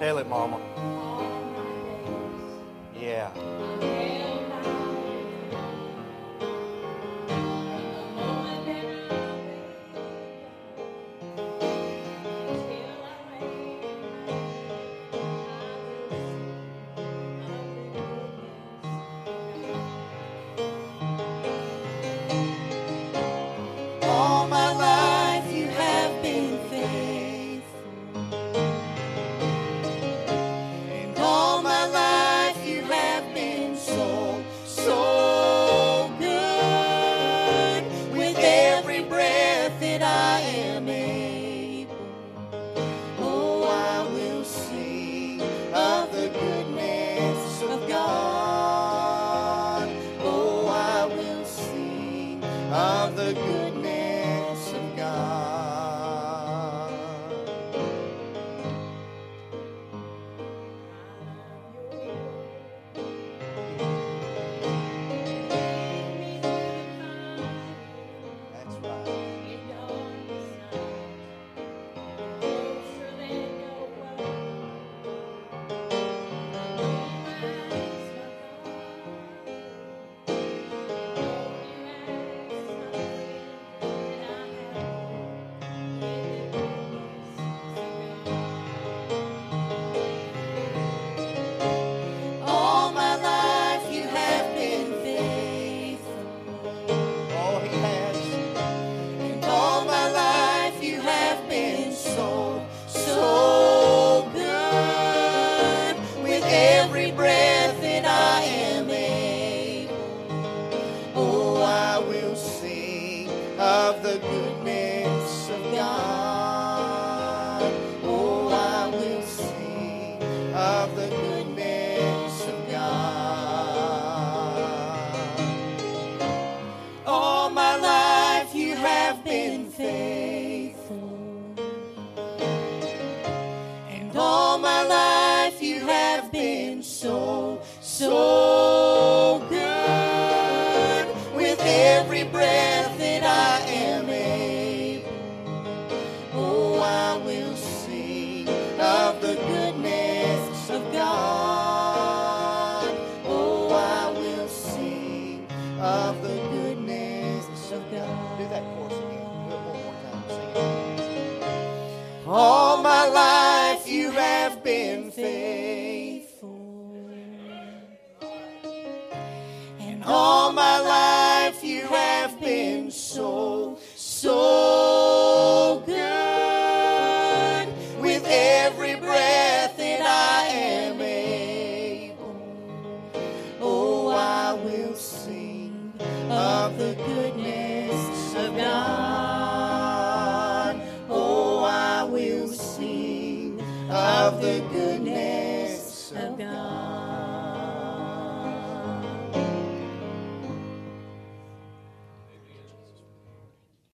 Tell it, Mama. all my days. Yeah. Of the goodness of God. Oh, I will sing of the goodness of God. All my life you have been faithful. And all my life you have been so, so good. With every breath of the goodness of God. Do that chorus again. Do it one more time. Sing it. All my life you have been faithful. And all my life you have been so, so the